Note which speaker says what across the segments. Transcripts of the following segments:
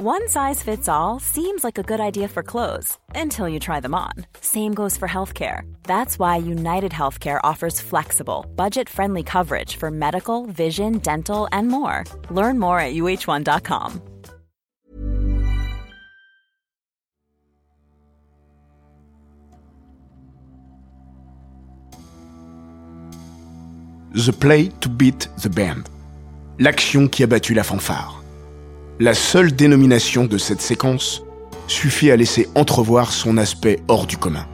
Speaker 1: One size fits all seems like a good idea for clothes until you try them on. Same goes for healthcare. That's why United Healthcare offers flexible, budget friendly coverage for medical, vision, dental, and more. Learn more at uh1.com.
Speaker 2: The Play to Beat the Band. L'action qui a battu la fanfare. La seule dénomination de cette séquence suffit à laisser entrevoir son aspect hors du commun.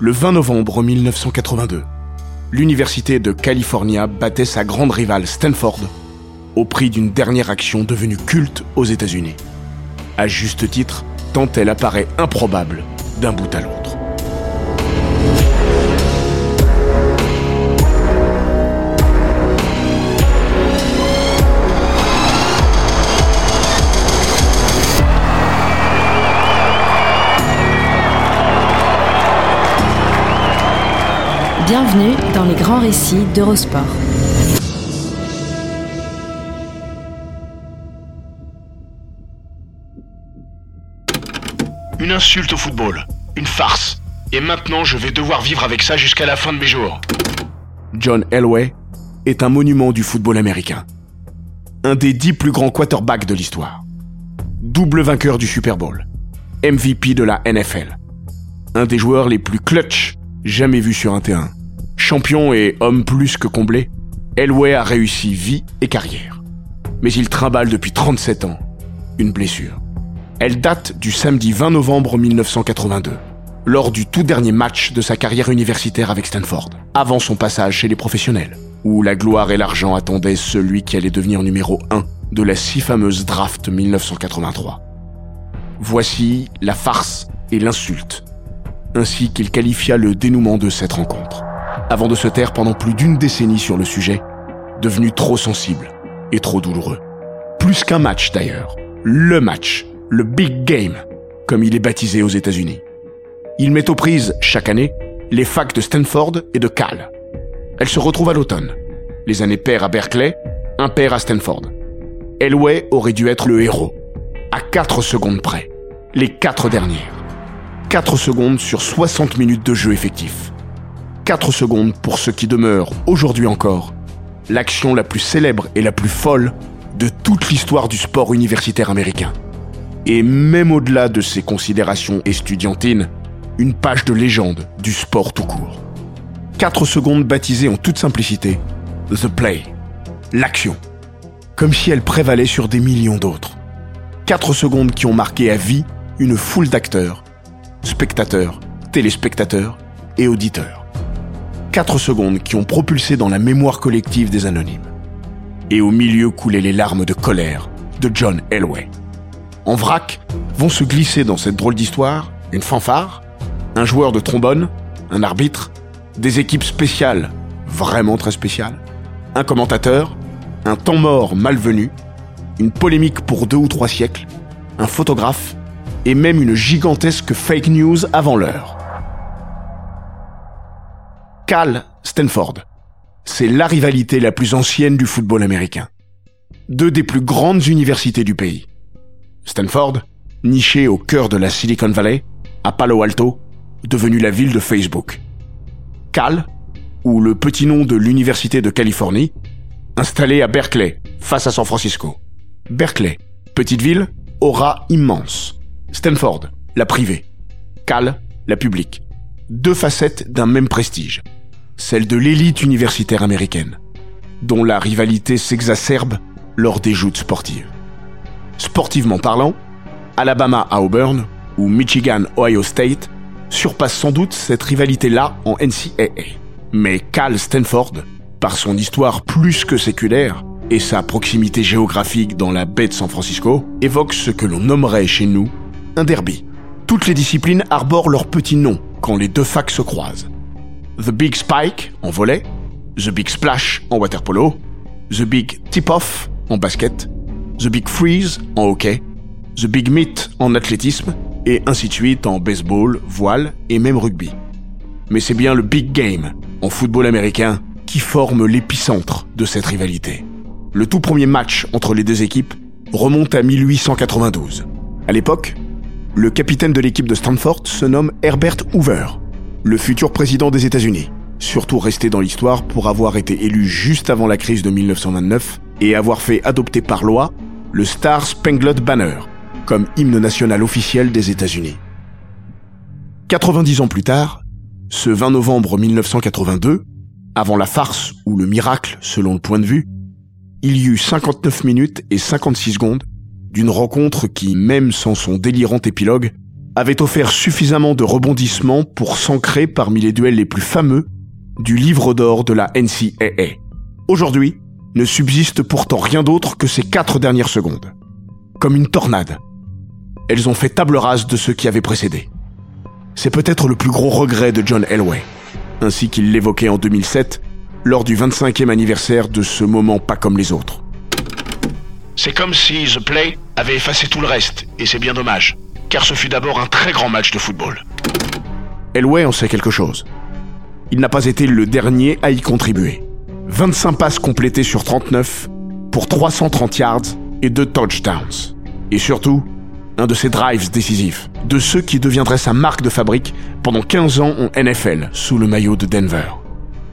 Speaker 2: Le 20 novembre 1982, l'Université de California battait sa grande rivale Stanford au prix d'une dernière action devenue culte aux États-Unis. À juste titre, tant elle apparaît improbable d'un bout à l'autre.
Speaker 3: Bienvenue dans les grands récits d'Eurosport.
Speaker 2: Une insulte au football, une farce. Et maintenant, je vais devoir vivre avec ça jusqu'à la fin de mes jours. John Elway est un monument du football américain. Un des dix plus grands quarterbacks de l'histoire. Double vainqueur du Super Bowl. MVP de la NFL. Un des joueurs les plus clutch jamais vus sur un terrain. Champion et homme plus que comblé, Elway a réussi vie et carrière. Mais il trimballe depuis 37 ans une blessure. Elle date du samedi 20 novembre 1982, lors du tout dernier match de sa carrière universitaire avec Stanford, avant son passage chez les professionnels, où la gloire et l'argent attendaient celui qui allait devenir numéro 1 de la si fameuse draft 1983. Voici la farce et l'insulte, ainsi qu'il qualifia le dénouement de cette rencontre, avant de se taire pendant plus d'une décennie sur le sujet, devenu trop sensible et trop douloureux. Plus qu'un match d'ailleurs, le match le Big Game, comme il est baptisé aux États-Unis. Il met aux prises, chaque année, les facs de Stanford et de Cal. Elles se retrouvent à l'automne. Les années paires à Berkeley, impaires à Stanford. Elway aurait dû être le héros, à 4 secondes près. Les quatre dernières. 4 secondes sur 60 minutes de jeu effectif. 4 secondes pour ce qui demeure, aujourd'hui encore, l'action la plus célèbre et la plus folle de toute l'histoire du sport universitaire américain et même au-delà de ses considérations estudiantines, une page de légende du sport tout court. 4 secondes baptisées en toute simplicité The Play, l'action, comme si elle prévalait sur des millions d'autres. 4 secondes qui ont marqué à vie une foule d'acteurs, spectateurs, téléspectateurs et auditeurs. 4 secondes qui ont propulsé dans la mémoire collective des anonymes. Et au milieu coulaient les larmes de colère de John Elway en vrac, vont se glisser dans cette drôle d'histoire une fanfare, un joueur de trombone, un arbitre, des équipes spéciales, vraiment très spéciales, un commentateur, un temps mort malvenu, une polémique pour deux ou trois siècles, un photographe et même une gigantesque fake news avant l'heure. Cal Stanford, c'est la rivalité la plus ancienne du football américain. Deux des plus grandes universités du pays. Stanford, niché au cœur de la Silicon Valley, à Palo Alto, devenue la ville de Facebook. Cal, ou le petit nom de l'Université de Californie, installé à Berkeley, face à San Francisco. Berkeley, petite ville, aura immense. Stanford, la privée. Cal, la publique. Deux facettes d'un même prestige. Celle de l'élite universitaire américaine, dont la rivalité s'exacerbe lors des joutes sportives. Sportivement parlant, Alabama à Auburn ou Michigan Ohio State surpassent sans doute cette rivalité-là en NCAA. Mais Cal Stanford, par son histoire plus que séculaire et sa proximité géographique dans la baie de San Francisco, évoque ce que l'on nommerait chez nous un derby. Toutes les disciplines arborent leur petit nom quand les deux facs se croisent. The Big Spike en volet, The Big Splash en waterpolo, The Big Tip-Off en basket, The Big Freeze en hockey, The Big Meet en athlétisme, et ainsi de suite en baseball, voile et même rugby. Mais c'est bien le Big Game en football américain qui forme l'épicentre de cette rivalité. Le tout premier match entre les deux équipes remonte à 1892. À l'époque, le capitaine de l'équipe de Stanford se nomme Herbert Hoover, le futur président des États-Unis, surtout resté dans l'histoire pour avoir été élu juste avant la crise de 1929 et avoir fait adopter par loi le Star Spangled Banner comme hymne national officiel des États-Unis. 90 ans plus tard, ce 20 novembre 1982, avant la farce ou le miracle selon le point de vue, il y eut 59 minutes et 56 secondes d'une rencontre qui, même sans son délirant épilogue, avait offert suffisamment de rebondissements pour s'ancrer parmi les duels les plus fameux du livre d'or de la NCAA. Aujourd'hui, ne subsiste pourtant rien d'autre que ces quatre dernières secondes. Comme une tornade. Elles ont fait table rase de ce qui avait précédé. C'est peut-être le plus gros regret de John Elway, ainsi qu'il l'évoquait en 2007 lors du 25e anniversaire de ce moment pas comme les autres.
Speaker 4: C'est comme si The Play avait effacé tout le reste, et c'est bien dommage, car ce fut d'abord un très grand match de football.
Speaker 2: Elway en sait quelque chose. Il n'a pas été le dernier à y contribuer. 25 passes complétées sur 39 pour 330 yards et 2 touchdowns. Et surtout, un de ses drives décisifs, de ceux qui deviendraient sa marque de fabrique pendant 15 ans en NFL sous le maillot de Denver.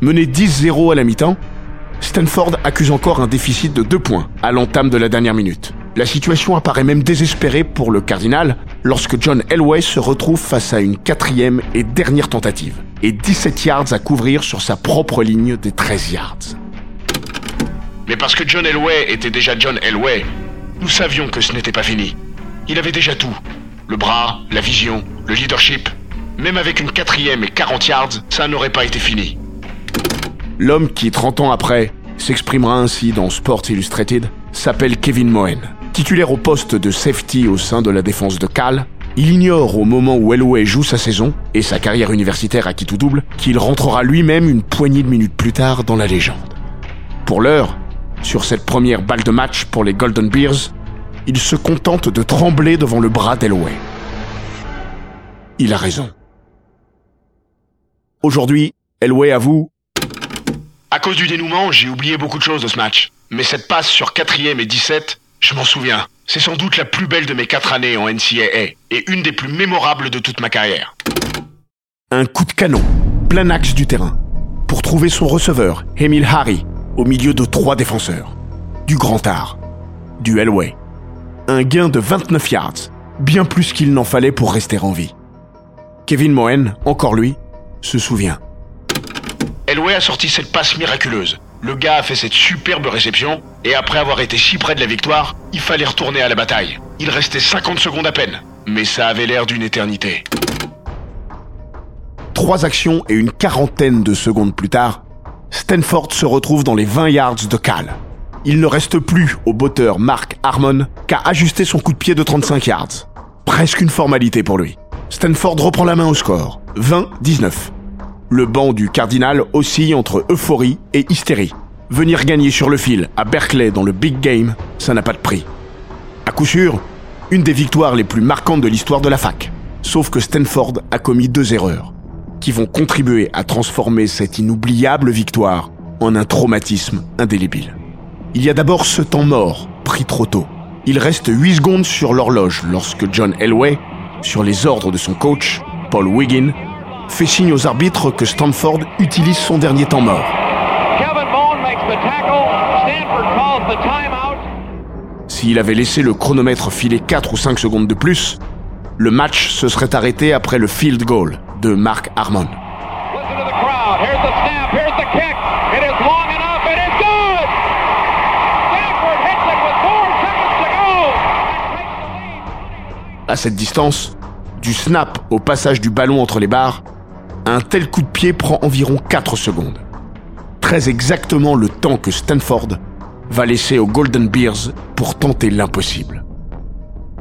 Speaker 2: Mené 10-0 à la mi-temps, Stanford accuse encore un déficit de 2 points à l'entame de la dernière minute. La situation apparaît même désespérée pour le cardinal lorsque John Elway se retrouve face à une quatrième et dernière tentative et 17 yards à couvrir sur sa propre ligne des 13 yards.
Speaker 4: Mais parce que John Elway était déjà John Elway, nous savions que ce n'était pas fini. Il avait déjà tout. Le bras, la vision, le leadership. Même avec une quatrième et 40 yards, ça n'aurait pas été fini.
Speaker 2: L'homme qui, 30 ans après, s'exprimera ainsi dans Sports Illustrated s'appelle Kevin Moen. Titulaire au poste de safety au sein de la défense de Cal, il ignore au moment où Elway joue sa saison et sa carrière universitaire à qui tout double qu'il rentrera lui-même une poignée de minutes plus tard dans la légende. Pour l'heure, sur cette première balle de match pour les Golden Bears, il se contente de trembler devant le bras d'Elway. Il a raison. Aujourd'hui, Elway avoue
Speaker 4: à cause du dénouement, j'ai oublié beaucoup de choses de ce match. Mais cette passe sur 4ème et 17, je m'en souviens. C'est sans doute la plus belle de mes 4 années en NCAA et une des plus mémorables de toute ma carrière.
Speaker 2: Un coup de canon, plein axe du terrain, pour trouver son receveur, Emile Harry, au milieu de trois défenseurs. Du grand art, du Elway. Un gain de 29 yards, bien plus qu'il n'en fallait pour rester en vie. Kevin Moen, encore lui, se souvient.
Speaker 4: Elway a sorti cette passe miraculeuse. Le gars a fait cette superbe réception, et après avoir été si près de la victoire, il fallait retourner à la bataille. Il restait 50 secondes à peine, mais ça avait l'air d'une éternité.
Speaker 2: Trois actions et une quarantaine de secondes plus tard, Stanford se retrouve dans les 20 yards de Cal. Il ne reste plus au botteur Mark Harmon qu'à ajuster son coup de pied de 35 yards. Presque une formalité pour lui. Stanford reprend la main au score. 20-19 le banc du Cardinal oscille entre euphorie et hystérie. Venir gagner sur le fil à Berkeley dans le Big Game, ça n'a pas de prix. À coup sûr, une des victoires les plus marquantes de l'histoire de la fac. Sauf que Stanford a commis deux erreurs, qui vont contribuer à transformer cette inoubliable victoire en un traumatisme indélébile. Il y a d'abord ce temps mort, pris trop tôt. Il reste 8 secondes sur l'horloge lorsque John Elway, sur les ordres de son coach, Paul Wiggin, fait signe aux arbitres que Stanford utilise son dernier temps mort. S'il avait laissé le chronomètre filer 4 ou 5 secondes de plus, le match se serait arrêté après le field goal de Mark Harmon. À cette distance, du snap au passage du ballon entre les barres, un tel coup de pied prend environ 4 secondes. Très exactement le temps que Stanford va laisser aux Golden Bears pour tenter l'impossible.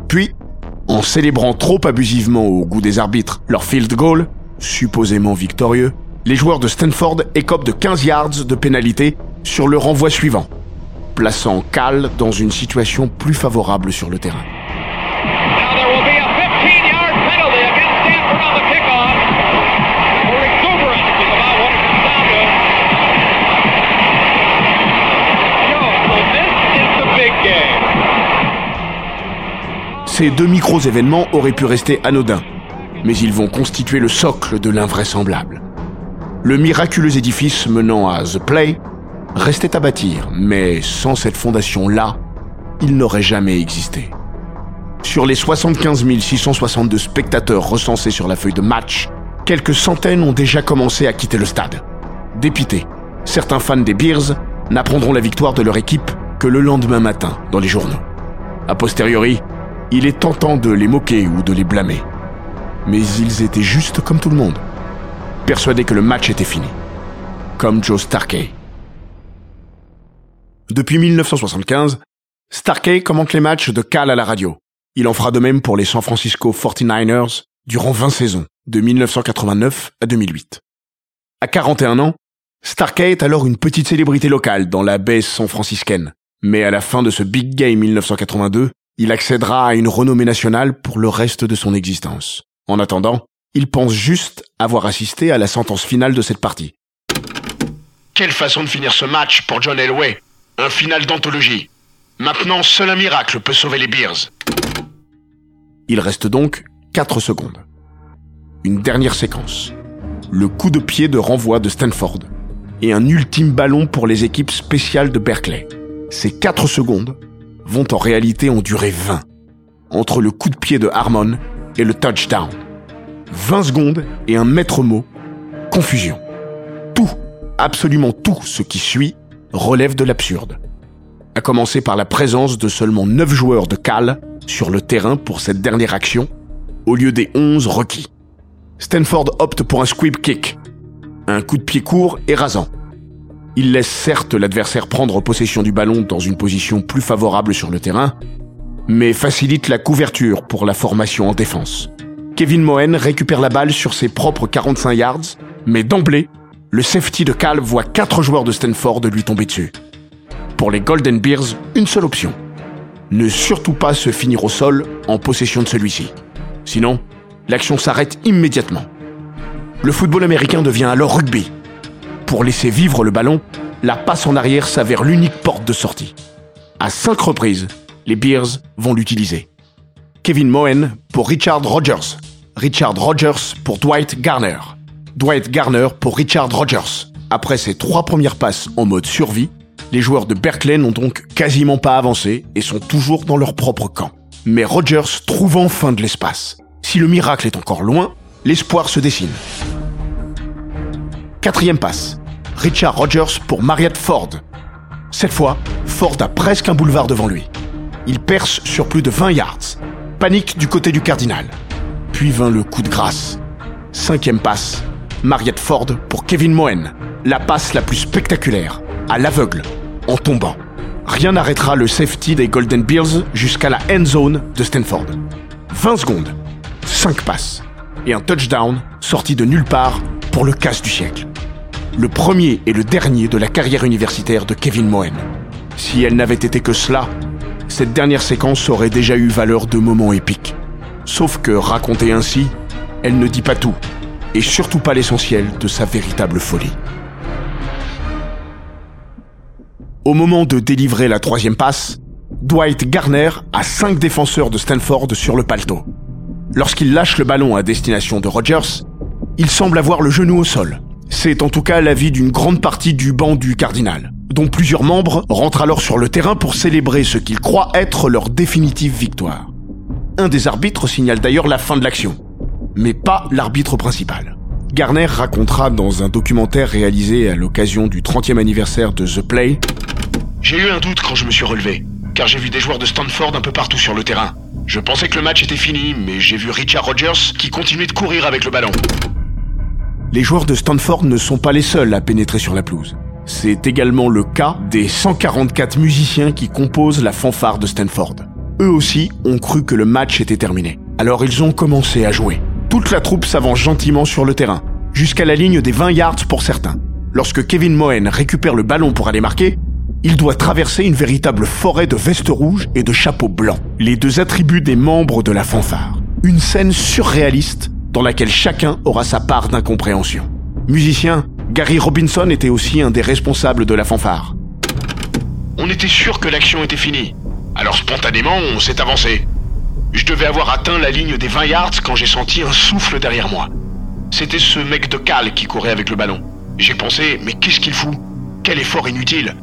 Speaker 2: Puis, en célébrant trop abusivement au goût des arbitres leur field goal, supposément victorieux, les joueurs de Stanford écopent de 15 yards de pénalité sur le renvoi suivant, plaçant Cal dans une situation plus favorable sur le terrain. Ces deux micros événements auraient pu rester anodins, mais ils vont constituer le socle de l'invraisemblable. Le miraculeux édifice menant à The Play restait à bâtir, mais sans cette fondation-là, il n'aurait jamais existé. Sur les 75 662 spectateurs recensés sur la feuille de match, quelques centaines ont déjà commencé à quitter le stade. Dépités, certains fans des Bears n'apprendront la victoire de leur équipe que le lendemain matin dans les journaux. A posteriori, il est tentant de les moquer ou de les blâmer. Mais ils étaient juste comme tout le monde, persuadés que le match était fini. Comme Joe Starkey. Depuis 1975, Starkey commente les matchs de Cal à la radio. Il en fera de même pour les San Francisco 49ers durant 20 saisons, de 1989 à 2008. À 41 ans, Starkey est alors une petite célébrité locale dans la baie san franciscaine. Mais à la fin de ce Big Game 1982, il accédera à une renommée nationale pour le reste de son existence. En attendant, il pense juste avoir assisté à la sentence finale de cette partie.
Speaker 4: Quelle façon de finir ce match pour John Elway? Un final d'anthologie. Maintenant, seul un miracle peut sauver les Bears.
Speaker 2: Il reste donc 4 secondes. Une dernière séquence. Le coup de pied de renvoi de Stanford. Et un ultime ballon pour les équipes spéciales de Berkeley. Ces 4 secondes vont en réalité en durer 20. Entre le coup de pied de Harmon et le touchdown. 20 secondes et un maître mot, confusion. Tout, absolument tout ce qui suit relève de l'absurde. À commencer par la présence de seulement 9 joueurs de Cal sur le terrain pour cette dernière action, au lieu des 11 requis. Stanford opte pour un squib kick, un coup de pied court et rasant. Il laisse certes l'adversaire prendre possession du ballon dans une position plus favorable sur le terrain, mais facilite la couverture pour la formation en défense. Kevin Moen récupère la balle sur ses propres 45 yards, mais d'emblée, le safety de Cal voit quatre joueurs de Stanford lui tomber dessus. Pour les Golden Bears, une seule option. Ne surtout pas se finir au sol en possession de celui-ci. Sinon, l'action s'arrête immédiatement. Le football américain devient alors rugby. Pour laisser vivre le ballon, la passe en arrière s'avère l'unique porte de sortie. À cinq reprises, les Bears vont l'utiliser. Kevin Moen pour Richard Rogers. Richard Rogers pour Dwight Garner. Dwight Garner pour Richard Rogers. Après ces trois premières passes en mode survie, les joueurs de Berkeley n'ont donc quasiment pas avancé et sont toujours dans leur propre camp. Mais Rogers trouve enfin de l'espace. Si le miracle est encore loin, l'espoir se dessine. Quatrième passe. Richard Rogers pour Mariette Ford. Cette fois, Ford a presque un boulevard devant lui. Il perce sur plus de 20 yards. Panique du côté du cardinal. Puis vint le coup de grâce. Cinquième passe. Mariette Ford pour Kevin Moen. La passe la plus spectaculaire. À l'aveugle. En tombant. Rien n'arrêtera le safety des Golden Bears jusqu'à la end zone de Stanford. 20 secondes. 5 passes. Et un touchdown sorti de nulle part pour le casse du siècle. Le premier et le dernier de la carrière universitaire de Kevin Moen. Si elle n'avait été que cela, cette dernière séquence aurait déjà eu valeur de moment épique. Sauf que, racontée ainsi, elle ne dit pas tout, et surtout pas l'essentiel de sa véritable folie. Au moment de délivrer la troisième passe, Dwight Garner a cinq défenseurs de Stanford sur le paletot. Lorsqu'il lâche le ballon à destination de Rogers, il semble avoir le genou au sol. C'est en tout cas l'avis d'une grande partie du banc du cardinal, dont plusieurs membres rentrent alors sur le terrain pour célébrer ce qu'ils croient être leur définitive victoire. Un des arbitres signale d'ailleurs la fin de l'action, mais pas l'arbitre principal. Garner racontera dans un documentaire réalisé à l'occasion du 30e anniversaire de The Play
Speaker 4: J'ai eu un doute quand je me suis relevé, car j'ai vu des joueurs de Stanford un peu partout sur le terrain. Je pensais que le match était fini, mais j'ai vu Richard Rogers qui continuait de courir avec le ballon.
Speaker 2: Les joueurs de Stanford ne sont pas les seuls à pénétrer sur la pelouse. C'est également le cas des 144 musiciens qui composent la fanfare de Stanford. Eux aussi ont cru que le match était terminé. Alors ils ont commencé à jouer. Toute la troupe s'avance gentiment sur le terrain, jusqu'à la ligne des 20 yards pour certains. Lorsque Kevin Moen récupère le ballon pour aller marquer, il doit traverser une véritable forêt de vestes rouges et de chapeaux blancs, les deux attributs des membres de la fanfare. Une scène surréaliste dans laquelle chacun aura sa part d'incompréhension. Musicien, Gary Robinson était aussi un des responsables de la fanfare.
Speaker 4: On était sûr que l'action était finie. Alors spontanément, on s'est avancé. Je devais avoir atteint la ligne des 20 yards quand j'ai senti un souffle derrière moi. C'était ce mec de Cal qui courait avec le ballon. J'ai pensé, mais qu'est-ce qu'il fout? Quel effort inutile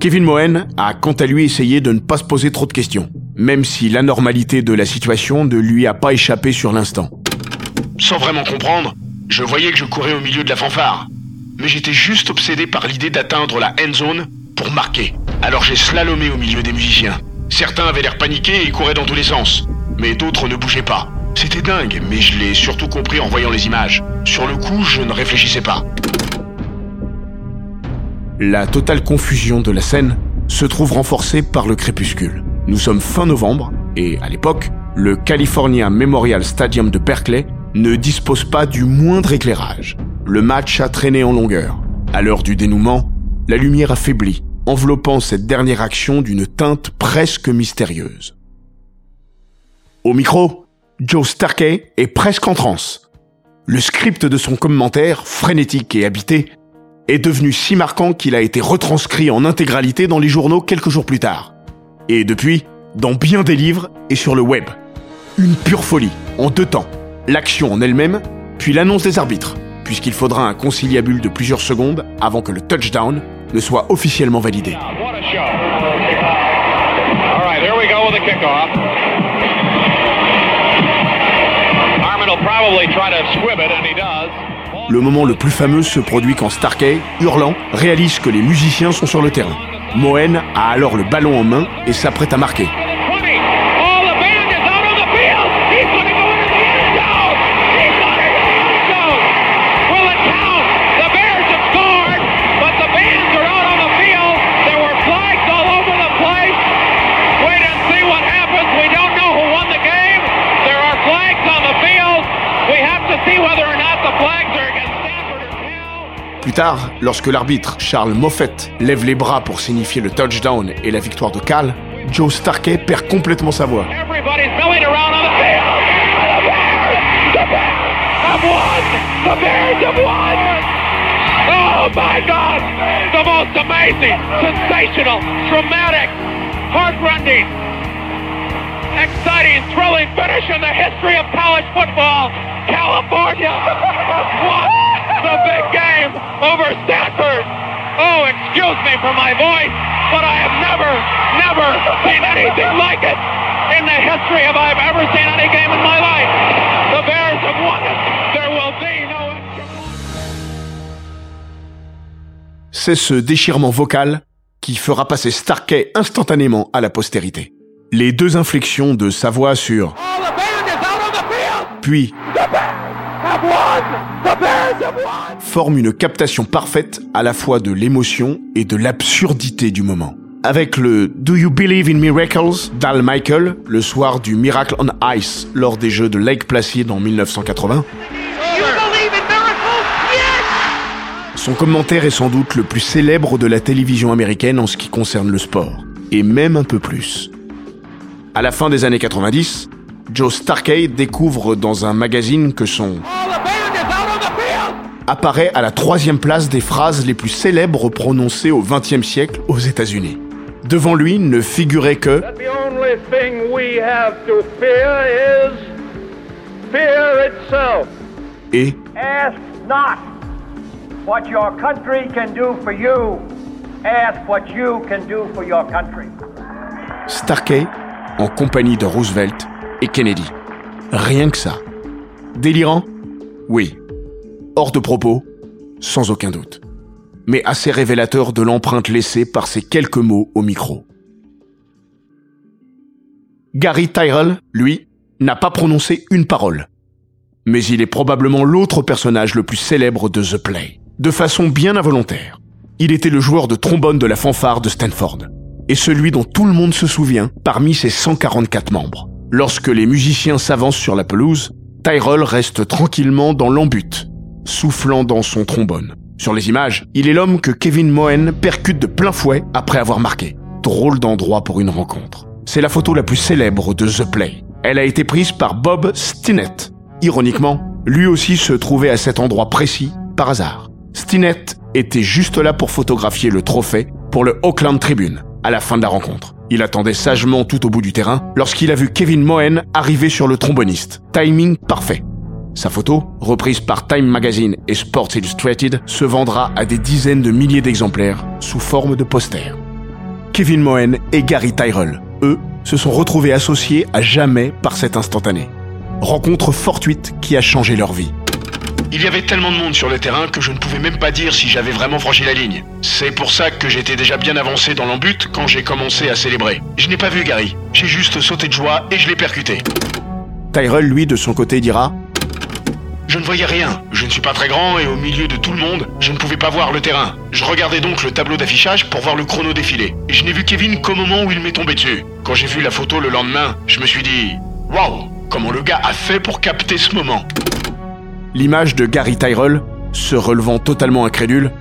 Speaker 2: Kevin Moen a quant à lui essayé de ne pas se poser trop de questions, même si l'anormalité de la situation ne lui a pas échappé sur l'instant.
Speaker 4: Sans vraiment comprendre, je voyais que je courais au milieu de la fanfare. Mais j'étais juste obsédé par l'idée d'atteindre la end zone pour marquer. Alors j'ai slalomé au milieu des musiciens. Certains avaient l'air paniqués et couraient dans tous les sens. Mais d'autres ne bougeaient pas. C'était dingue, mais je l'ai surtout compris en voyant les images. Sur le coup, je ne réfléchissais pas.
Speaker 2: La totale confusion de la scène se trouve renforcée par le crépuscule. Nous sommes fin novembre et, à l'époque, le California Memorial Stadium de Berkeley ne dispose pas du moindre éclairage. Le match a traîné en longueur. À l'heure du dénouement, la lumière affaiblit, enveloppant cette dernière action d'une teinte presque mystérieuse. Au micro, Joe Starkey est presque en transe. Le script de son commentaire, frénétique et habité, est devenu si marquant qu'il a été retranscrit en intégralité dans les journaux quelques jours plus tard. Et depuis, dans bien des livres et sur le web. Une pure folie, en deux temps. L'action en elle-même, puis l'annonce des arbitres, puisqu'il faudra un conciliabule de plusieurs secondes avant que le touchdown ne soit officiellement validé. Le moment le plus fameux se produit quand Starkey, hurlant, réalise que les musiciens sont sur le terrain. Moen a alors le ballon en main et s'apprête à marquer. Tard, lorsque l'arbitre Charles Moffett lève les bras pour signifier le touchdown et la victoire de Cal, Joe Starkey perd complètement sa voix. Oh my God! The most amazing, sensational, dramatic, heartrending, exciting, thrilling finish in the history of college football. California what? The big game over Stanford. Oh, excuse me for my voice, but I have never, never seen anything like it in the history of I've ever seen any game in my life. The Bears have won it. There will be no C'est ce déchirement vocal qui fera passer Starkey instantanément à la postérité. Les deux inflexions de sa voix sur puis forme une captation parfaite à la fois de l'émotion et de l'absurdité du moment. Avec le Do You Believe in Miracles d'Al Michael, le soir du Miracle on Ice lors des Jeux de Lake Placid en 1980. Son commentaire est sans doute le plus célèbre de la télévision américaine en ce qui concerne le sport, et même un peu plus. À la fin des années 90, Joe Starkey découvre dans un magazine que son apparaît à la troisième place des phrases les plus célèbres prononcées au XXe siècle aux États-Unis. Devant lui ne figurait que et Ask not what your country can do for you. Ask what you can do for your country. Starkey en compagnie de Roosevelt et Kennedy. Rien que ça. Délirant? Oui. Hors de propos Sans aucun doute. Mais assez révélateur de l'empreinte laissée par ces quelques mots au micro. Gary Tyrell, lui, n'a pas prononcé une parole. Mais il est probablement l'autre personnage le plus célèbre de The Play. De façon bien involontaire. Il était le joueur de trombone de la fanfare de Stanford. Et celui dont tout le monde se souvient parmi ses 144 membres. Lorsque les musiciens s'avancent sur la pelouse, Tyrell reste tranquillement dans l'embut, soufflant dans son trombone. Sur les images, il est l'homme que Kevin Moen percute de plein fouet après avoir marqué. Drôle d'endroit pour une rencontre. C'est la photo la plus célèbre de The Play. Elle a été prise par Bob Stinnett. Ironiquement, lui aussi se trouvait à cet endroit précis par hasard. Stinnett était juste là pour photographier le trophée pour le Oakland Tribune à la fin de la rencontre. Il attendait sagement tout au bout du terrain lorsqu'il a vu Kevin Moen arriver sur le tromboniste. Timing parfait. Sa photo, reprise par Time Magazine et Sports Illustrated, se vendra à des dizaines de milliers d'exemplaires sous forme de posters. Kevin Moen et Gary Tyrell, eux, se sont retrouvés associés à jamais par cet instantané. Rencontre fortuite qui a changé leur vie.
Speaker 4: Il y avait tellement de monde sur le terrain que je ne pouvais même pas dire si j'avais vraiment franchi la ligne. C'est pour ça que j'étais déjà bien avancé dans l'embut quand j'ai commencé à célébrer. Je n'ai pas vu Gary, j'ai juste sauté de joie et je l'ai percuté.
Speaker 2: Tyrell, lui, de son côté, dira
Speaker 4: je ne voyais rien. Je ne suis pas très grand et au milieu de tout le monde, je ne pouvais pas voir le terrain. Je regardais donc le tableau d'affichage pour voir le chrono défiler. Et je n'ai vu Kevin qu'au moment où il m'est tombé dessus. Quand j'ai vu la photo le lendemain, je me suis dit Waouh Comment le gars a fait pour capter ce moment?
Speaker 2: L'image de Gary Tyrell, se relevant totalement incrédule,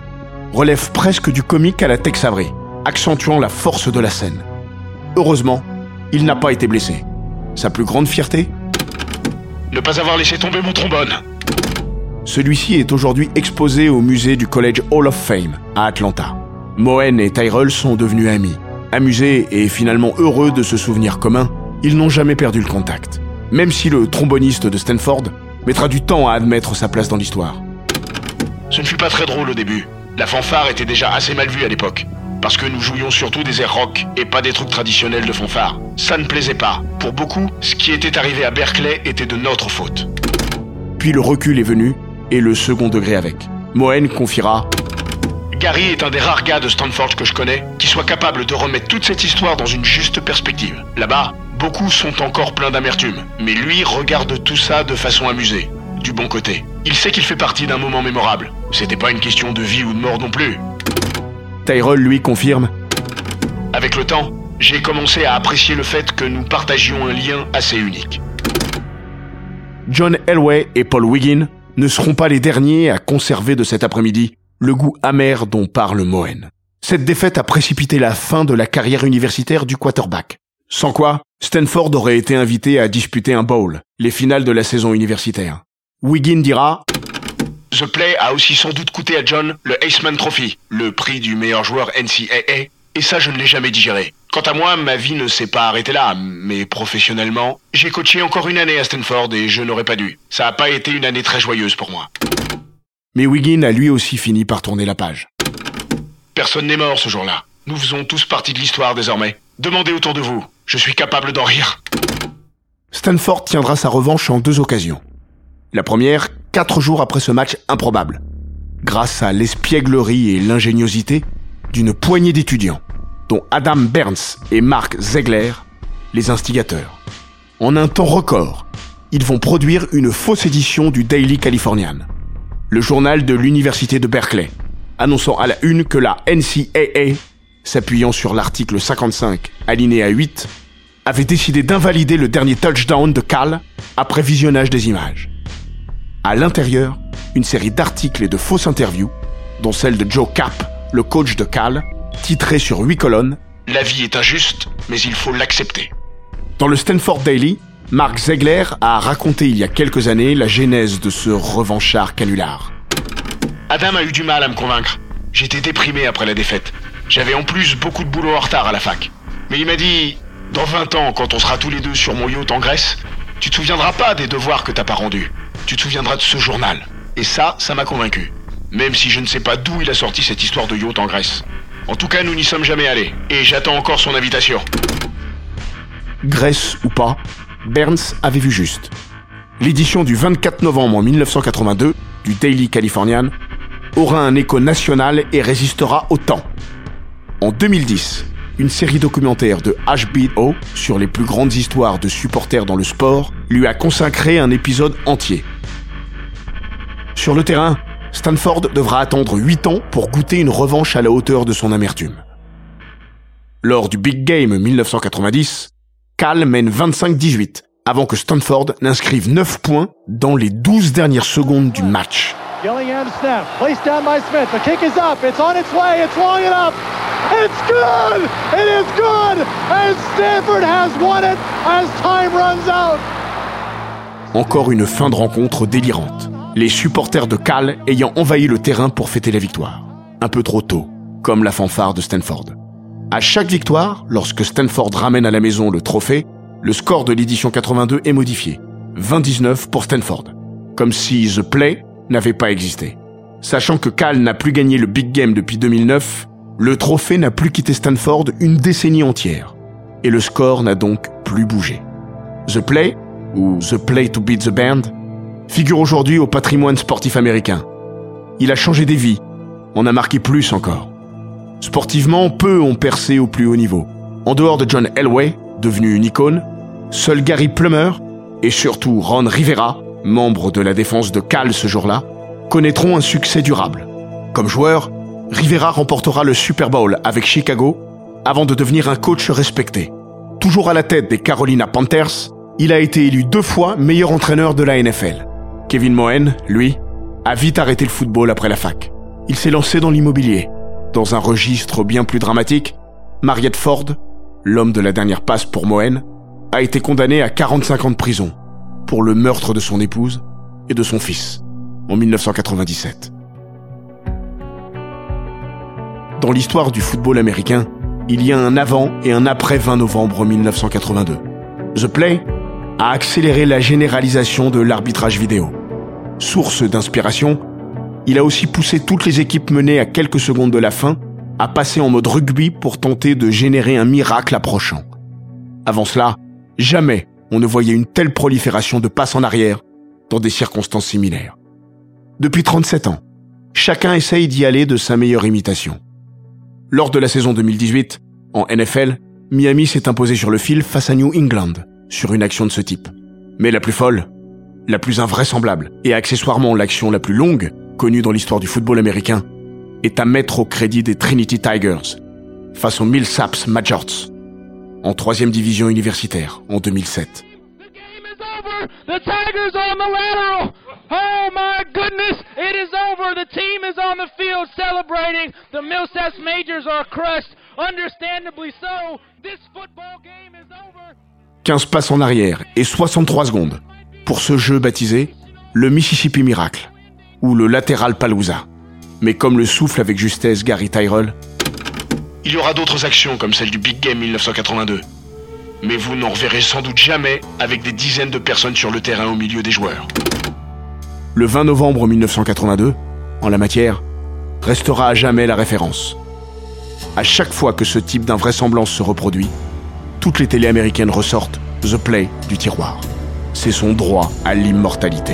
Speaker 2: relève presque du comique à la Tex Avery, accentuant la force de la scène. Heureusement, il n'a pas été blessé. Sa plus grande fierté
Speaker 4: Ne pas avoir laissé tomber mon trombone.
Speaker 2: Celui-ci est aujourd'hui exposé au musée du College Hall of Fame à Atlanta. Moen et Tyrell sont devenus amis. Amusés et finalement heureux de ce souvenir commun, ils n'ont jamais perdu le contact. Même si le tromboniste de Stanford mettra du temps à admettre sa place dans l'histoire.
Speaker 4: Ce ne fut pas très drôle au début. La fanfare était déjà assez mal vue à l'époque. Parce que nous jouions surtout des airs rock et pas des trucs traditionnels de fanfare. Ça ne plaisait pas. Pour beaucoup, ce qui était arrivé à Berkeley était de notre faute.
Speaker 2: Puis le recul est venu, et le second degré avec. Moen confiera
Speaker 4: Gary est un des rares gars de Stanford que je connais qui soit capable de remettre toute cette histoire dans une juste perspective. Là-bas, Beaucoup sont encore pleins d'amertume, mais lui regarde tout ça de façon amusée, du bon côté. Il sait qu'il fait partie d'un moment mémorable. C'était pas une question de vie ou de mort non plus.
Speaker 2: Tyrell lui confirme
Speaker 4: Avec le temps, j'ai commencé à apprécier le fait que nous partagions un lien assez unique.
Speaker 2: John Elway et Paul Wiggin ne seront pas les derniers à conserver de cet après-midi le goût amer dont parle Moen. Cette défaite a précipité la fin de la carrière universitaire du quarterback. Sans quoi, Stanford aurait été invité à disputer un bowl, les finales de la saison universitaire. Wiggin dira
Speaker 4: The Play a aussi sans doute coûté à John le Aceman Trophy, le prix du meilleur joueur NCAA, et ça je ne l'ai jamais digéré. Quant à moi, ma vie ne s'est pas arrêtée là, mais professionnellement, j'ai coaché encore une année à Stanford et je n'aurais pas dû. Ça n'a pas été une année très joyeuse pour moi.
Speaker 2: Mais Wiggin a lui aussi fini par tourner la page.
Speaker 4: Personne n'est mort ce jour-là. Nous faisons tous partie de l'histoire désormais. Demandez autour de vous. Je suis capable d'en rire.
Speaker 2: Stanford tiendra sa revanche en deux occasions. La première, quatre jours après ce match improbable, grâce à l'espièglerie et l'ingéniosité d'une poignée d'étudiants, dont Adam Burns et Mark Zegler, les instigateurs. En un temps record, ils vont produire une fausse édition du Daily Californian, le journal de l'Université de Berkeley, annonçant à la une que la NCAA s'appuyant sur l'article 55, alinéa 8, avait décidé d'invalider le dernier touchdown de Cal après visionnage des images. À l'intérieur, une série d'articles et de fausses interviews, dont celle de Joe Cap, le coach de Cal, titrée sur huit colonnes
Speaker 4: La vie est injuste, mais il faut l'accepter.
Speaker 2: Dans le Stanford Daily, Mark Zegler a raconté il y a quelques années la genèse de ce revanchard canular.
Speaker 4: Adam a eu du mal à me convaincre. J'étais déprimé après la défaite. J'avais en plus beaucoup de boulot en retard à la fac. Mais il m'a dit, dans 20 ans, quand on sera tous les deux sur mon yacht en Grèce, tu te souviendras pas des devoirs que t'as pas rendus. Tu te souviendras de ce journal. Et ça, ça m'a convaincu. Même si je ne sais pas d'où il a sorti cette histoire de yacht en Grèce. En tout cas, nous n'y sommes jamais allés. Et j'attends encore son invitation.
Speaker 2: Grèce ou pas, Burns avait vu juste. L'édition du 24 novembre 1982 du Daily Californian aura un écho national et résistera au temps. En 2010, une série documentaire de HBO sur les plus grandes histoires de supporters dans le sport lui a consacré un épisode entier. Sur le terrain, Stanford devra attendre 8 ans pour goûter une revanche à la hauteur de son amertume. Lors du Big Game 1990, Cal mène 25-18 avant que Stanford n'inscrive 9 points dans les 12 dernières secondes du match. Good! It is good! And Stanford has won it as time runs out! Encore une fin de rencontre délirante. Les supporters de Cal ayant envahi le terrain pour fêter la victoire. Un peu trop tôt, comme la fanfare de Stanford. À chaque victoire, lorsque Stanford ramène à la maison le trophée, le score de l'édition 82 est modifié. 29 pour Stanford. Comme si The Play n'avait pas existé. Sachant que Cal n'a plus gagné le Big Game depuis 2009, le trophée n'a plus quitté Stanford une décennie entière. Et le score n'a donc plus bougé. The Play, ou The Play to Beat the Band, figure aujourd'hui au patrimoine sportif américain. Il a changé des vies, en a marqué plus encore. Sportivement, peu ont percé au plus haut niveau. En dehors de John Elway, devenu une icône, seul Gary Plummer et surtout Ron Rivera, membre de la défense de Cal ce jour-là, connaîtront un succès durable. Comme joueur, Rivera remportera le Super Bowl avec Chicago avant de devenir un coach respecté. Toujours à la tête des Carolina Panthers, il a été élu deux fois meilleur entraîneur de la NFL. Kevin Moen, lui, a vite arrêté le football après la fac. Il s'est lancé dans l'immobilier. Dans un registre bien plus dramatique, Mariette Ford, l'homme de la dernière passe pour Moen, a été condamné à 45 ans de prison pour le meurtre de son épouse et de son fils en 1997. Dans l'histoire du football américain, il y a un avant et un après 20 novembre 1982. The Play a accéléré la généralisation de l'arbitrage vidéo. Source d'inspiration, il a aussi poussé toutes les équipes menées à quelques secondes de la fin à passer en mode rugby pour tenter de générer un miracle approchant. Avant cela, jamais on ne voyait une telle prolifération de passes en arrière dans des circonstances similaires. Depuis 37 ans, chacun essaye d'y aller de sa meilleure imitation. Lors de la saison 2018, en NFL, Miami s'est imposé sur le fil face à New England sur une action de ce type. Mais la plus folle, la plus invraisemblable et accessoirement l'action la plus longue connue dans l'histoire du football américain est à mettre au crédit des Trinity Tigers face aux Millsaps Majors en troisième division universitaire en 2007. The Oh my goodness, it is over. The team is on the field celebrating. The Millsaps Majors are crushed. Understandably so. This football game is over. 15 passes en arrière et 63 secondes pour ce jeu baptisé le Mississippi Miracle ou le Lateral Palooza. Mais comme le souffle avec justesse Gary Tyrell,
Speaker 4: il y aura d'autres actions comme celle du Big Game 1982 mais vous n'en reverrez sans doute jamais avec des dizaines de personnes sur le terrain au milieu des joueurs.
Speaker 2: Le 20 novembre 1982, en la matière, restera à jamais la référence. À chaque fois que ce type d'invraisemblance se reproduit, toutes les télés américaines ressortent The Play du tiroir. C'est son droit à l'immortalité.